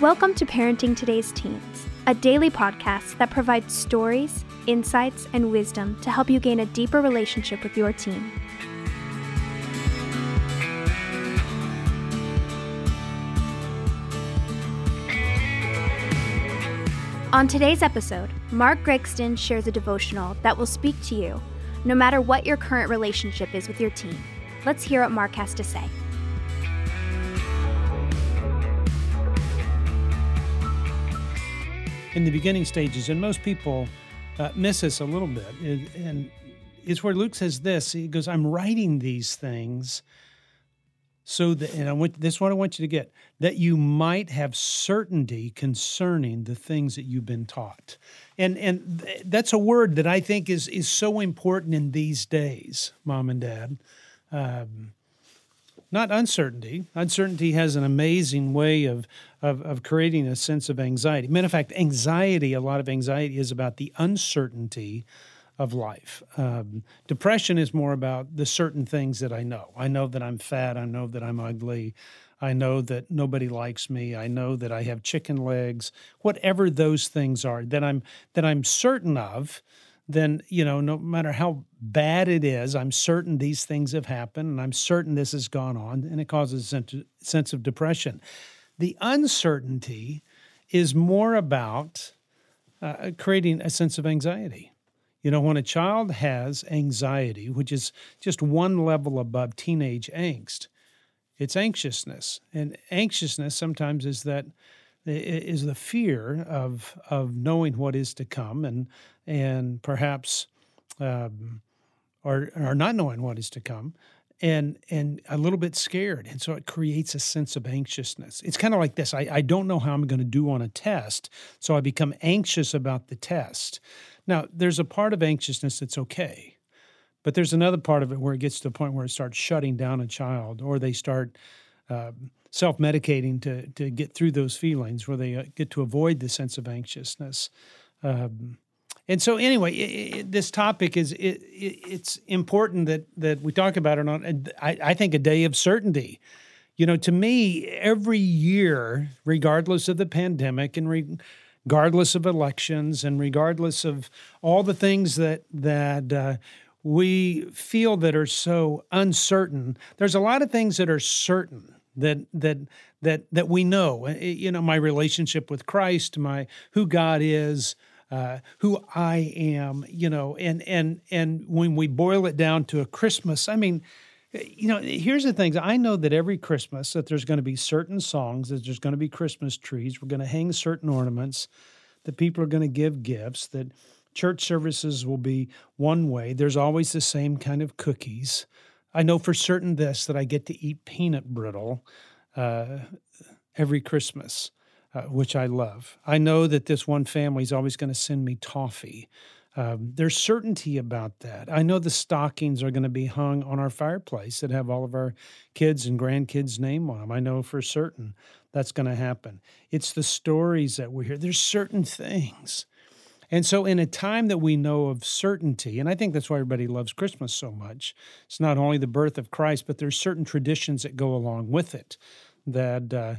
Welcome to Parenting Today's Teens, a daily podcast that provides stories, insights, and wisdom to help you gain a deeper relationship with your teen. On today's episode, Mark Gregston shares a devotional that will speak to you no matter what your current relationship is with your teen. Let's hear what Mark has to say. In the beginning stages, and most people uh, miss this a little bit. And it's where Luke says this. He goes, "I'm writing these things." So that, and I want this is what I want you to get that you might have certainty concerning the things that you've been taught, and and that's a word that I think is is so important in these days, mom and dad. Um, not uncertainty. Uncertainty has an amazing way of, of, of creating a sense of anxiety. Matter of fact, anxiety, a lot of anxiety is about the uncertainty of life. Um, depression is more about the certain things that I know. I know that I'm fat. I know that I'm ugly. I know that nobody likes me. I know that I have chicken legs. Whatever those things are that I'm that I'm certain of then you know no matter how bad it is i'm certain these things have happened and i'm certain this has gone on and it causes a sense of depression. The uncertainty is more about uh, creating a sense of anxiety. You know when a child has anxiety which is just one level above teenage angst it's anxiousness. And anxiousness sometimes is that is the fear of of knowing what is to come and and perhaps um, or or not knowing what is to come and and a little bit scared. And so it creates a sense of anxiousness. It's kind of like this I, I don't know how i'm going to do on a test so i become anxious about the test. Now there's a part of anxiousness that's okay but there's another part of it where it gets to the point where it starts shutting down a child or they start um, self-medicating to to get through those feelings where they uh, get to avoid the sense of anxiousness. Um, and so anyway it, it, this topic is it, it's important that that we talk about it on I, I think a day of certainty. You know to me every year regardless of the pandemic and regardless of elections and regardless of all the things that that uh, we feel that are so uncertain there's a lot of things that are certain that that that that we know. Uh, you know my relationship with Christ my who God is uh, who I am you know and and and when we boil it down to a Christmas I mean you know here's the things. I know that every Christmas that there's going to be certain songs that there's going to be Christmas trees we're going to hang certain ornaments that people are going to give gifts that church services will be one way. There's always the same kind of cookies I know for certain this that I get to eat peanut brittle uh, every Christmas, uh, which I love. I know that this one family is always going to send me toffee. Um, there's certainty about that. I know the stockings are going to be hung on our fireplace that have all of our kids' and grandkids' name on them. I know for certain that's going to happen. It's the stories that we hear. There's certain things and so, in a time that we know of certainty, and I think that's why everybody loves Christmas so much, it's not only the birth of Christ, but there's certain traditions that go along with it that. Uh,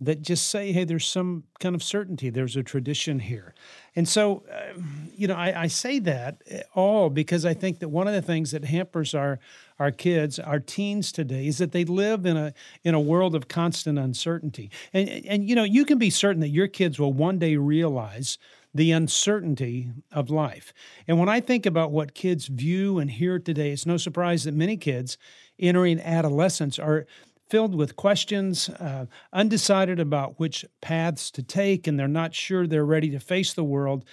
that just say, hey, there's some kind of certainty. There's a tradition here. And so, uh, you know, I, I, say that eh, all because I think that one of the things that hampers our our kids, our teens today, is that they live in a in a world of constant uncertainty. And and you know, you can be certain that your kids will one day realize the uncertainty of life. And when I think about what kids view and hear today, it's no surprise that many kids entering adolescence are filled with questions, uh, undecided about which paths to take, and they're not sure they're ready to face the world,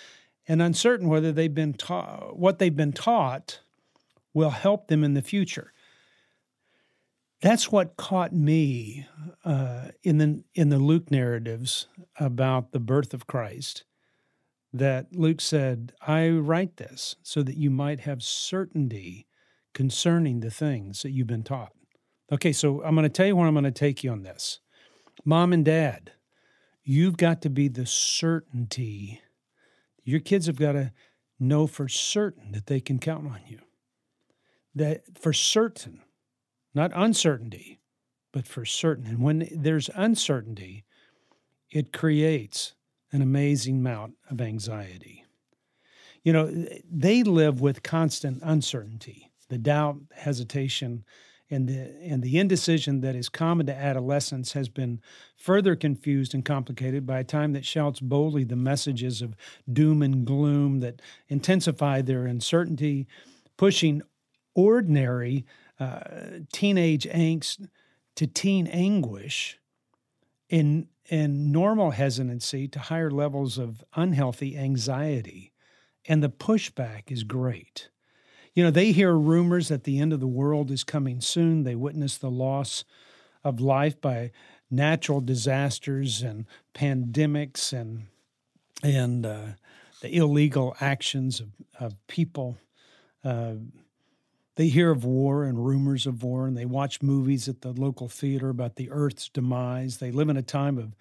and uncertain whether they've been taught what they've been taught will help them in the future. That's what caught me uh, in the in the Luke narratives about the birth of Christ that Luke said, I write this so that you might have certainty concerning the things that you've been taught. Okay, so I'm going to tell you where I'm going to take you on this. Mom and dad, you've got to be the certainty. Your kids have got to know for certain that they can count on you. That for certain, not uncertainty, but for certain. And when there's uncertainty, it creates an amazing amount of anxiety. You know, they live with constant uncertainty, the doubt, hesitation, and the and the indecision that is common to adolescence has been further confused and complicated by a time that shouts boldly the messages of doom and gloom that intensify their uncertainty, pushing ordinary uh, teenage angst to teen anguish in and normal hesitancy to higher levels of unhealthy anxiety. And the pushback is great. You know, they hear rumors that the end of the world is coming soon. They witness the loss of life by natural disasters and pandemics and and uh, the illegal actions of, of people. Uh, they hear of war and rumors of war, and they watch movies at the local theater about the Earth's demise. They live in a time of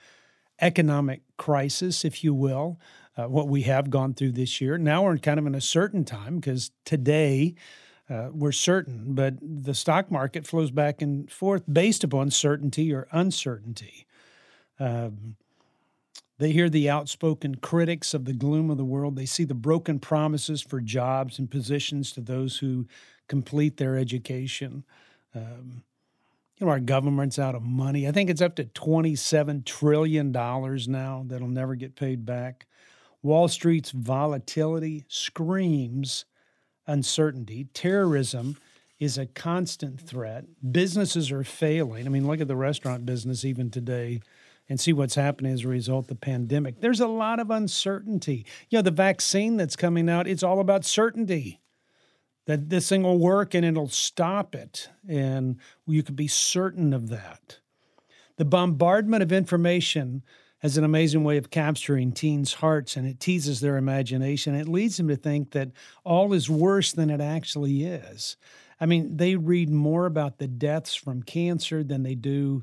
economic crisis, if you will, uh, what we have gone through this year. Now we're kind of in a certain time because today uh, we're certain, but the stock market flows back and forth based upon certainty or uncertainty. Um, they hear the outspoken critics of the gloom of the world. They see the broken promises for jobs and positions to those who complete their education. Um, you know, our government's out of money. I think it's up to $27 trillion now that'll never get paid back. Wall Street's volatility screams uncertainty. Terrorism is a constant threat. Businesses are failing. I mean, look at the restaurant business even today and see what's happening as a result of the pandemic. There's a lot of uncertainty. You know, the vaccine that's coming out, it's all about certainty that this thing will work and it'll stop it. And you can be certain of that. The bombardment of information has an amazing way of capturing teens' hearts and it teases their imagination. It leads them to think that all is worse than it actually is. I mean, they read more about the deaths from cancer than they do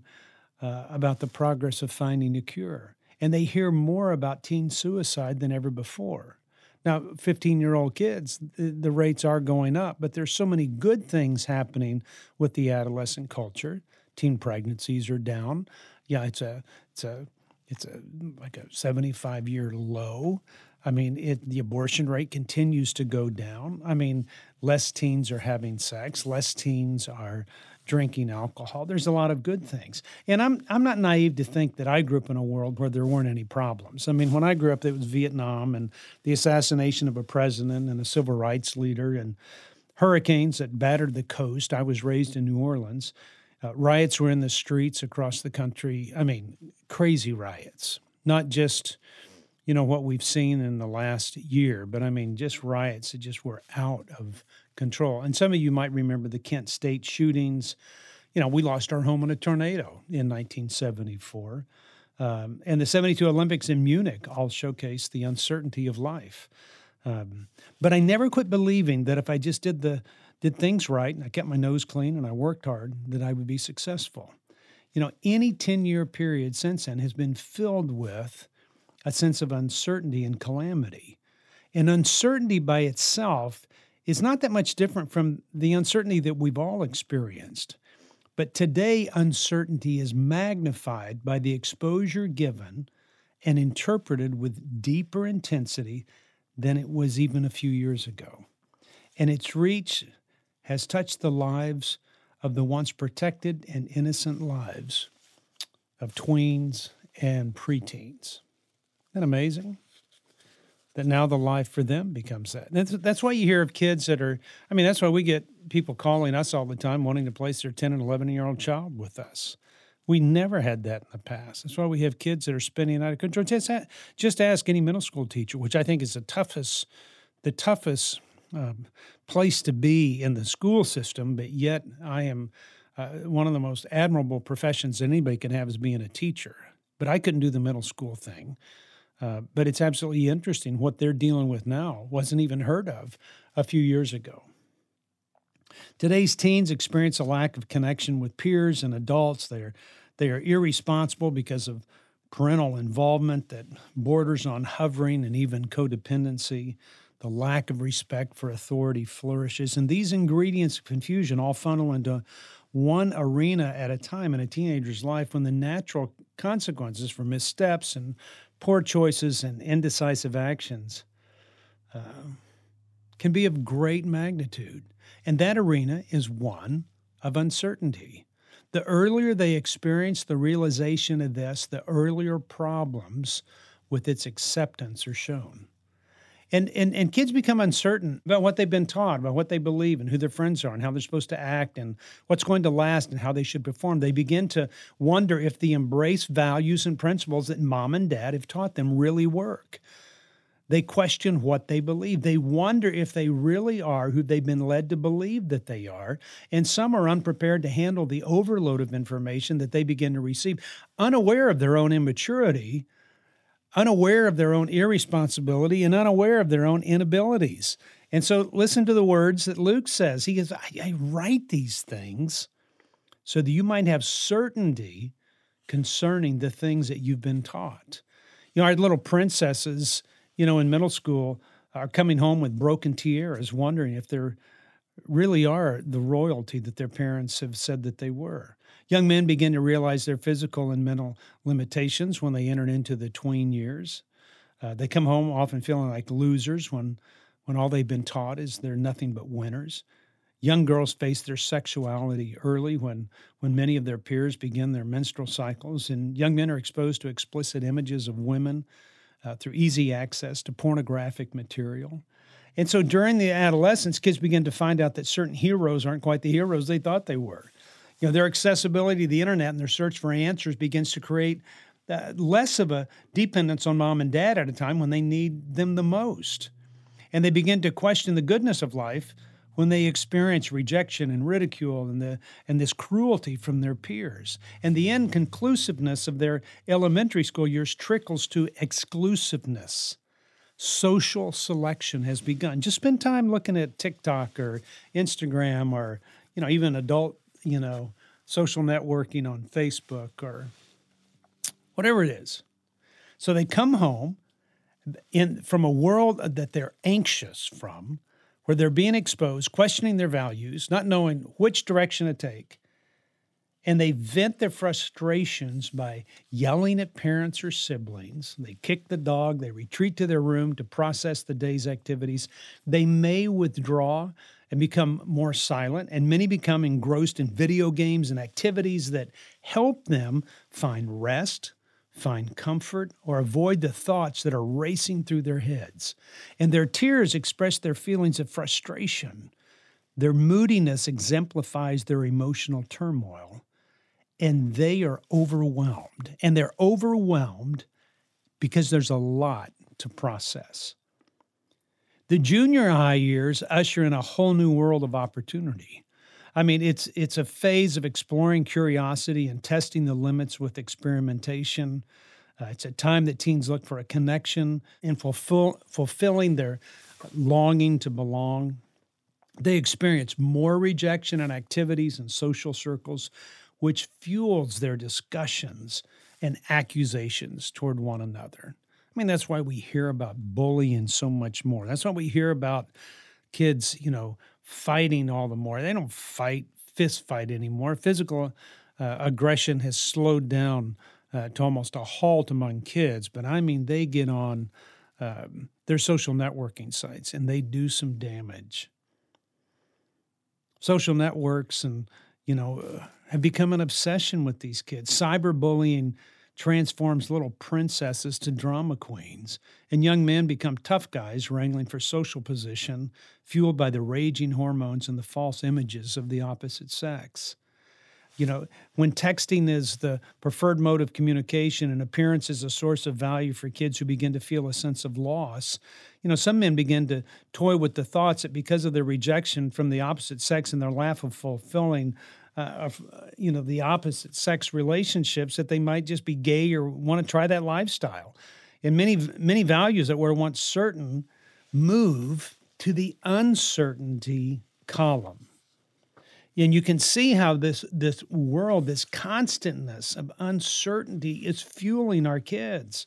uh, about the progress of finding a cure. And they hear more about teen suicide than ever before. Now, 15 year old kids, the rates are going up, but there's so many good things happening with the adolescent culture. Teen pregnancies are down. Yeah, it's a, it's a, it's a like a 75 year low. I mean, it, the abortion rate continues to go down. I mean, less teens are having sex, less teens are drinking alcohol. There's a lot of good things. And I'm I'm not naive to think that I grew up in a world where there weren't any problems. I mean, when I grew up, it was Vietnam and the assassination of a president and a civil rights leader and hurricanes that battered the coast. I was raised in New Orleans. Uh, riots were in the streets across the country. I mean, crazy riots, not just you know what we've seen in the last year, but I mean just riots that just were out of control. And some of you might remember the Kent State shootings. You know, we lost our home in a tornado in 1974. Um, and the 72 Olympics in Munich all showcased the uncertainty of life. Um, but I never quit believing that if I just did the did things right and I kept my nose clean and I worked hard, that I would be successful. You know, any 10 year period since then has been filled with a sense of uncertainty and calamity. And uncertainty by itself is not that much different from the uncertainty that we've all experienced. But today, uncertainty is magnified by the exposure given and interpreted with deeper intensity than it was even a few years ago. And its reach has touched the lives of the once protected and innocent lives of tweens and preteens. Isn't that amazing? That now the life for them becomes that. That's, that's why you hear of kids that are, I mean, that's why we get people calling us all the time wanting to place their 10 and 11 year old child with us. We never had that in the past. That's why we have kids that are spinning out of control. Just, just ask any middle school teacher, which I think is the toughest, the toughest um, place to be in the school system. But yet, I am uh, one of the most admirable professions anybody can have is being a teacher. But I couldn't do the middle school thing. Uh, but it's absolutely interesting what they're dealing with now wasn't even heard of a few years ago. Today's teens experience a lack of connection with peers and adults. They are, they are irresponsible because of parental involvement that borders on hovering and even codependency. The lack of respect for authority flourishes. And these ingredients of confusion all funnel into one arena at a time in a teenager's life when the natural consequences for missteps and poor choices and indecisive actions uh, can be of great magnitude. And that arena is one of uncertainty. The earlier they experience the realization of this, the earlier problems with its acceptance are shown. And, and, and kids become uncertain about what they've been taught, about what they believe, and who their friends are, and how they're supposed to act, and what's going to last, and how they should perform. They begin to wonder if the embrace values and principles that mom and dad have taught them really work. They question what they believe. They wonder if they really are who they've been led to believe that they are. And some are unprepared to handle the overload of information that they begin to receive, unaware of their own immaturity, unaware of their own irresponsibility, and unaware of their own inabilities. And so listen to the words that Luke says. He says, I, I write these things so that you might have certainty concerning the things that you've been taught. You know, our little princesses you know, in middle school are coming home with broken tiaras, wondering if they really are the royalty that their parents have said that they were. Young men begin to realize their physical and mental limitations when they enter into the tween years. Uh, they come home often feeling like losers when, when all they've been taught is they're nothing but winners. Young girls face their sexuality early when, when many of their peers begin their menstrual cycles, and young men are exposed to explicit images of women uh, through easy access to pornographic material. And so during the adolescence, kids begin to find out that certain heroes aren't quite the heroes they thought they were. You know, their accessibility to the internet and their search for answers begins to create uh, less of a dependence on mom and dad at a time when they need them the most. And they begin to question the goodness of life when they experience rejection and ridicule and, the, and this cruelty from their peers. And the inconclusiveness of their elementary school years trickles to exclusiveness. Social selection has begun. Just spend time looking at TikTok or Instagram or, you know, even adult, you know, social networking on Facebook or whatever it is. So they come home in from a world that they're anxious from where they're being exposed, questioning their values, not knowing which direction to take. And they vent their frustrations by yelling at parents or siblings. They kick the dog. They retreat to their room to process the day's activities. They may withdraw and become more silent, and many become engrossed in video games and activities that help them find rest, find comfort or avoid the thoughts that are racing through their heads. And their tears express their feelings of frustration. Their moodiness exemplifies their emotional turmoil. And they are overwhelmed. And they're overwhelmed because there's a lot to process. The junior high years usher in a whole new world of opportunity. I mean, it's it's a phase of exploring curiosity and testing the limits with experimentation. Uh, it's a time that teens look for a connection and fulfill, fulfilling their longing to belong. They experience more rejection in activities and social circles, which fuels their discussions and accusations toward one another. I mean, that's why we hear about bullying so much more. That's why we hear about kids, you know, fighting all the more. They don't fight, fist fight anymore. Physical uh, aggression has slowed down uh, to almost a halt among kids, but I mean, they get on um, their social networking sites and they do some damage. Social networks and, you know, uh, have become an obsession with these kids. Cyberbullying transforms little princesses to drama queens, and young men become tough guys wrangling for social position, fueled by the raging hormones and the false images of the opposite sex. You know, when texting is the preferred mode of communication and appearance is a source of value for kids who begin to feel a sense of loss, you know, some men begin to toy with the thoughts that because of their rejection from the opposite sex and their lack of fulfilling uh, uh, you know the opposite sex relationships that they might just be gay or want to try that lifestyle. And many many values that were once certain move to the uncertainty column and you can see how this this world, this constantness of uncertainty is fueling our kids.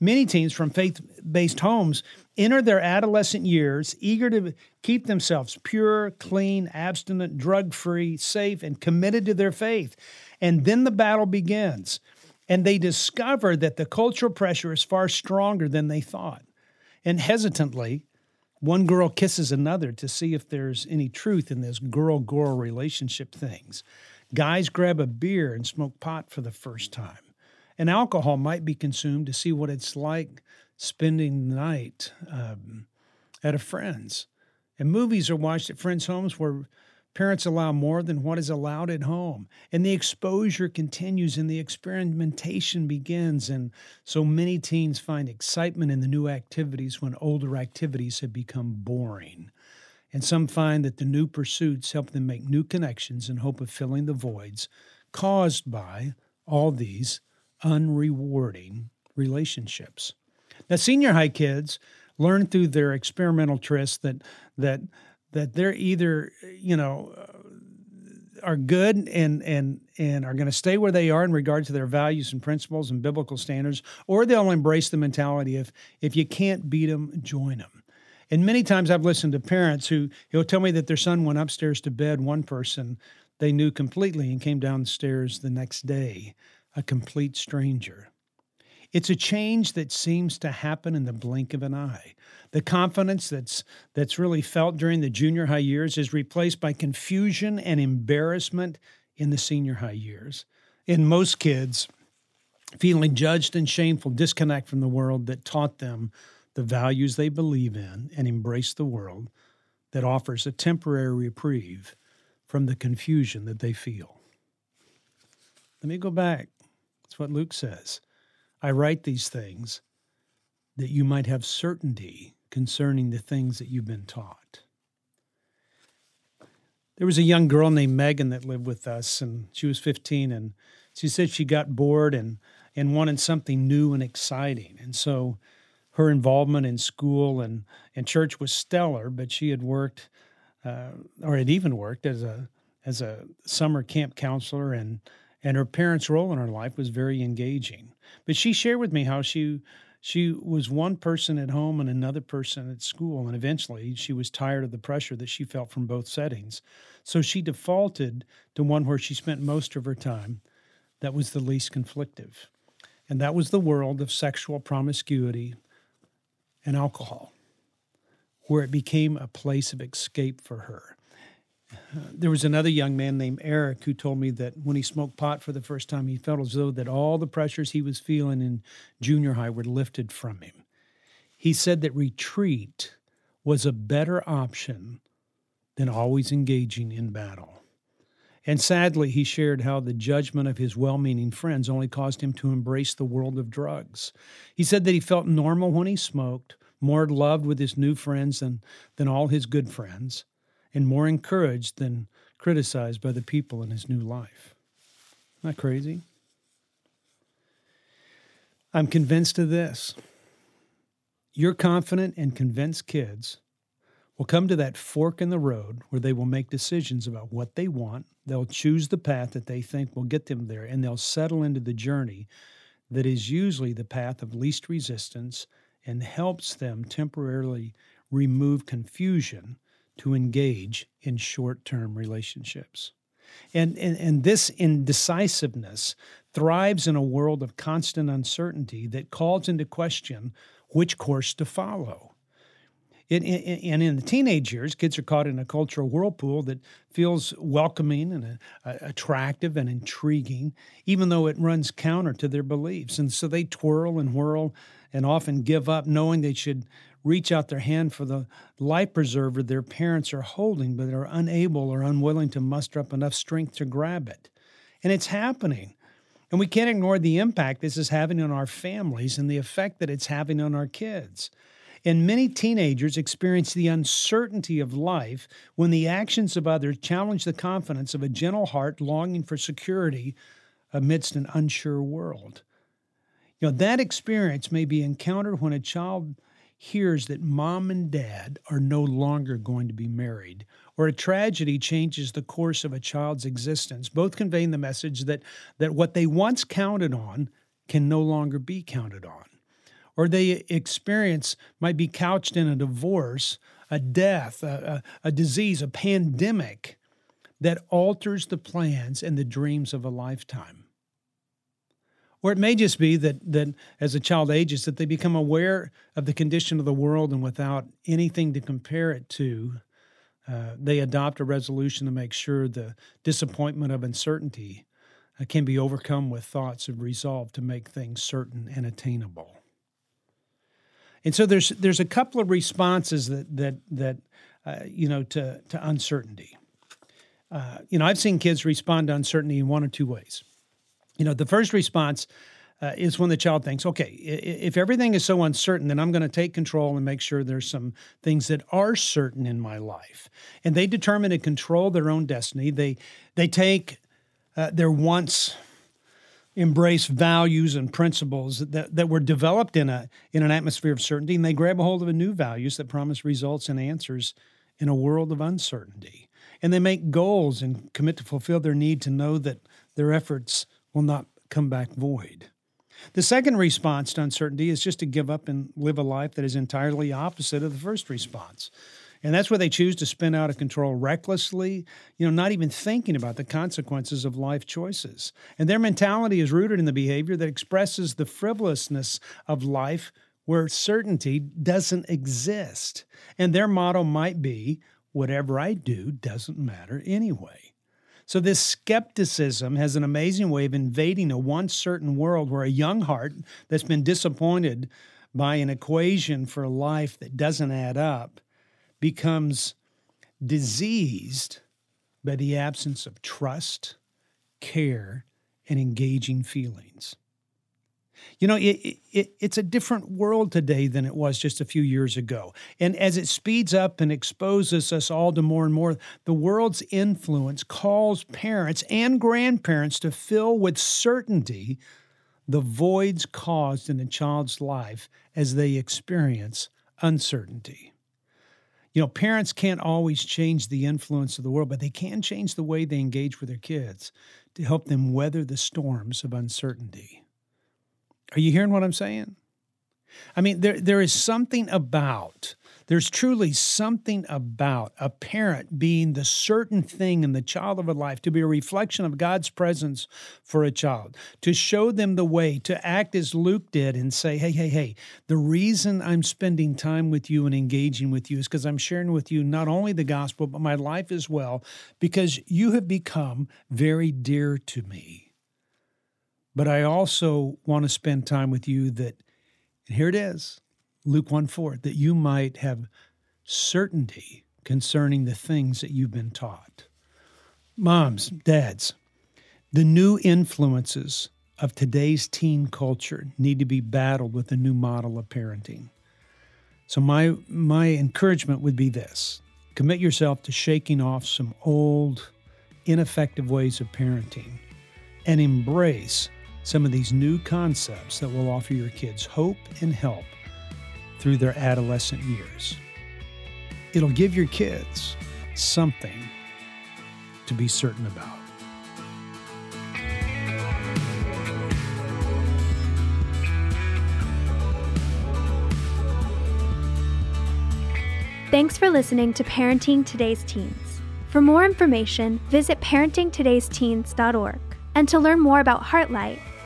Many teens from faith-based homes enter their adolescent years eager to keep themselves pure, clean, abstinent, drug-free, safe, and committed to their faith. And then the battle begins. And they discover that the cultural pressure is far stronger than they thought. And hesitantly, one girl kisses another to see if there's any truth in this girl girl relationship things. Guys grab a beer and smoke pot for the first time. And alcohol might be consumed to see what it's like spending the night um, at a friend's. And movies are watched at friends' homes where parents allow more than what is allowed at home. And the exposure continues and the experimentation begins. And so many teens find excitement in the new activities when older activities have become boring. And some find that the new pursuits help them make new connections in hope of filling the voids caused by all these unrewarding relationships. Now, senior high kids learn through their experimental trysts that that that they're either you know uh, are good and and and are going to stay where they are in regard to their values and principles and biblical standards, or they'll embrace the mentality of if you can't beat them, join them. And many times I've listened to parents who he'll tell me that their son went upstairs to bed. One person they knew completely and came downstairs the next day, a complete stranger. It's a change that seems to happen in the blink of an eye. The confidence that's that's really felt during the junior high years is replaced by confusion and embarrassment in the senior high years. In most kids, feeling judged and shameful disconnect from the world that taught them the values they believe in and embrace the world that offers a temporary reprieve from the confusion that they feel. Let me go back. That's what Luke says. I write these things that you might have certainty concerning the things that you've been taught. There was a young girl named Megan that lived with us, and she was 15, and she said she got bored and, and wanted something new and exciting. And so her involvement in school and, and church was stellar, but she had worked, uh, or had even worked as a as a summer camp counselor, and and her parents' role in her life was very engaging. But she shared with me how she she was one person at home and another person at school, and eventually she was tired of the pressure that she felt from both settings. So she defaulted to one where she spent most of her time that was the least conflictive. And that was the world of sexual promiscuity and alcohol, where it became a place of escape for her there was another young man named Eric who told me that when he smoked pot for the first time, he felt as though that all the pressures he was feeling in junior high were lifted from him. He said that retreat was a better option than always engaging in battle. And sadly, he shared how the judgment of his well meaning friends only caused him to embrace the world of drugs. He said that he felt normal when he smoked, more loved with his new friends than, than all his good friends and more encouraged than criticized by the people in his new life. Isn't that crazy? I'm convinced of this. Your confident and convinced kids will come to that fork in the road where they will make decisions about what they want. They'll choose the path that they think will get them there, and they'll settle into the journey that is usually the path of least resistance and helps them temporarily remove confusion to engage in short term relationships. And, and, and this indecisiveness thrives in a world of constant uncertainty that calls into question which course to follow. It, and in the teenage years, kids are caught in a cultural whirlpool that feels welcoming and uh, attractive and intriguing, even though it runs counter to their beliefs. And so they twirl and whirl and often give up, knowing they should reach out their hand for the life preserver their parents are holding, but are unable or unwilling to muster up enough strength to grab it. And it's happening. And we can't ignore the impact this is having on our families and the effect that it's having on our kids. And many teenagers experience the uncertainty of life when the actions of others challenge the confidence of a gentle heart longing for security amidst an unsure world. You know, that experience may be encountered when a child hears that mom and dad are no longer going to be married, or a tragedy changes the course of a child's existence, both conveying the message that, that what they once counted on can no longer be counted on. Or they experience might be couched in a divorce, a death, a, a, a disease, a pandemic that alters the plans and the dreams of a lifetime. Or it may just be that that as a child ages, that they become aware of the condition of the world and without anything to compare it to, uh, they adopt a resolution to make sure the disappointment of uncertainty uh, can be overcome with thoughts of resolve to make things certain and attainable. And so there's there's a couple of responses that that that uh, you know to to uncertainty. Uh, you know, I've seen kids respond to uncertainty in one or two ways. You know, the first response uh, is when the child thinks, okay, if everything is so uncertain, then I'm going to take control and make sure there's some things that are certain in my life. And they determine and control their own destiny. They they take uh, their once embraced values and principles that, that were developed in a in an atmosphere of certainty, and they grab a hold of a new values that promise results and answers in a world of uncertainty. And they make goals and commit to fulfill their need to know that their efforts will not come back void. The second response to uncertainty is just to give up and live a life that is entirely opposite of the first response. And that's where they choose to spin out of control recklessly, you know, not even thinking about the consequences of life choices. And their mentality is rooted in the behavior that expresses the frivolousness of life where certainty doesn't exist. And their motto might be whatever I do doesn't matter anyway. So, this skepticism has an amazing way of invading a once certain world where a young heart that's been disappointed by an equation for life that doesn't add up becomes diseased by the absence of trust, care, and engaging feelings. You know, it, it, it's a different world today than it was just a few years ago. And as it speeds up and exposes us all to more and more, the world's influence calls parents and grandparents to fill with certainty the voids caused in a child's life as they experience uncertainty. You know, parents can't always change the influence of the world, but they can change the way they engage with their kids to help them weather the storms of uncertainty. Are you hearing what I'm saying? I mean, there, there is something about, there's truly something about a parent being the certain thing in the child of a life, to be a reflection of God's presence for a child, to show them the way, to act as Luke did and say, hey, hey, hey, the reason I'm spending time with you and engaging with you is because I'm sharing with you not only the gospel, but my life as well, because you have become very dear to me. But I also want to spend time with you that, and here it is, Luke 1 4, that you might have certainty concerning the things that you've been taught. Moms, dads, the new influences of today's teen culture need to be battled with a new model of parenting. So my my encouragement would be this. Commit yourself to shaking off some old ineffective ways of parenting and embrace some of these new concepts that will offer your kids hope and help through their adolescent years. It'll give your kids something to be certain about. Thanks for listening to Parenting Today's Teens. For more information, visit parentingtodaysteens.org. And to learn more about Heartlight,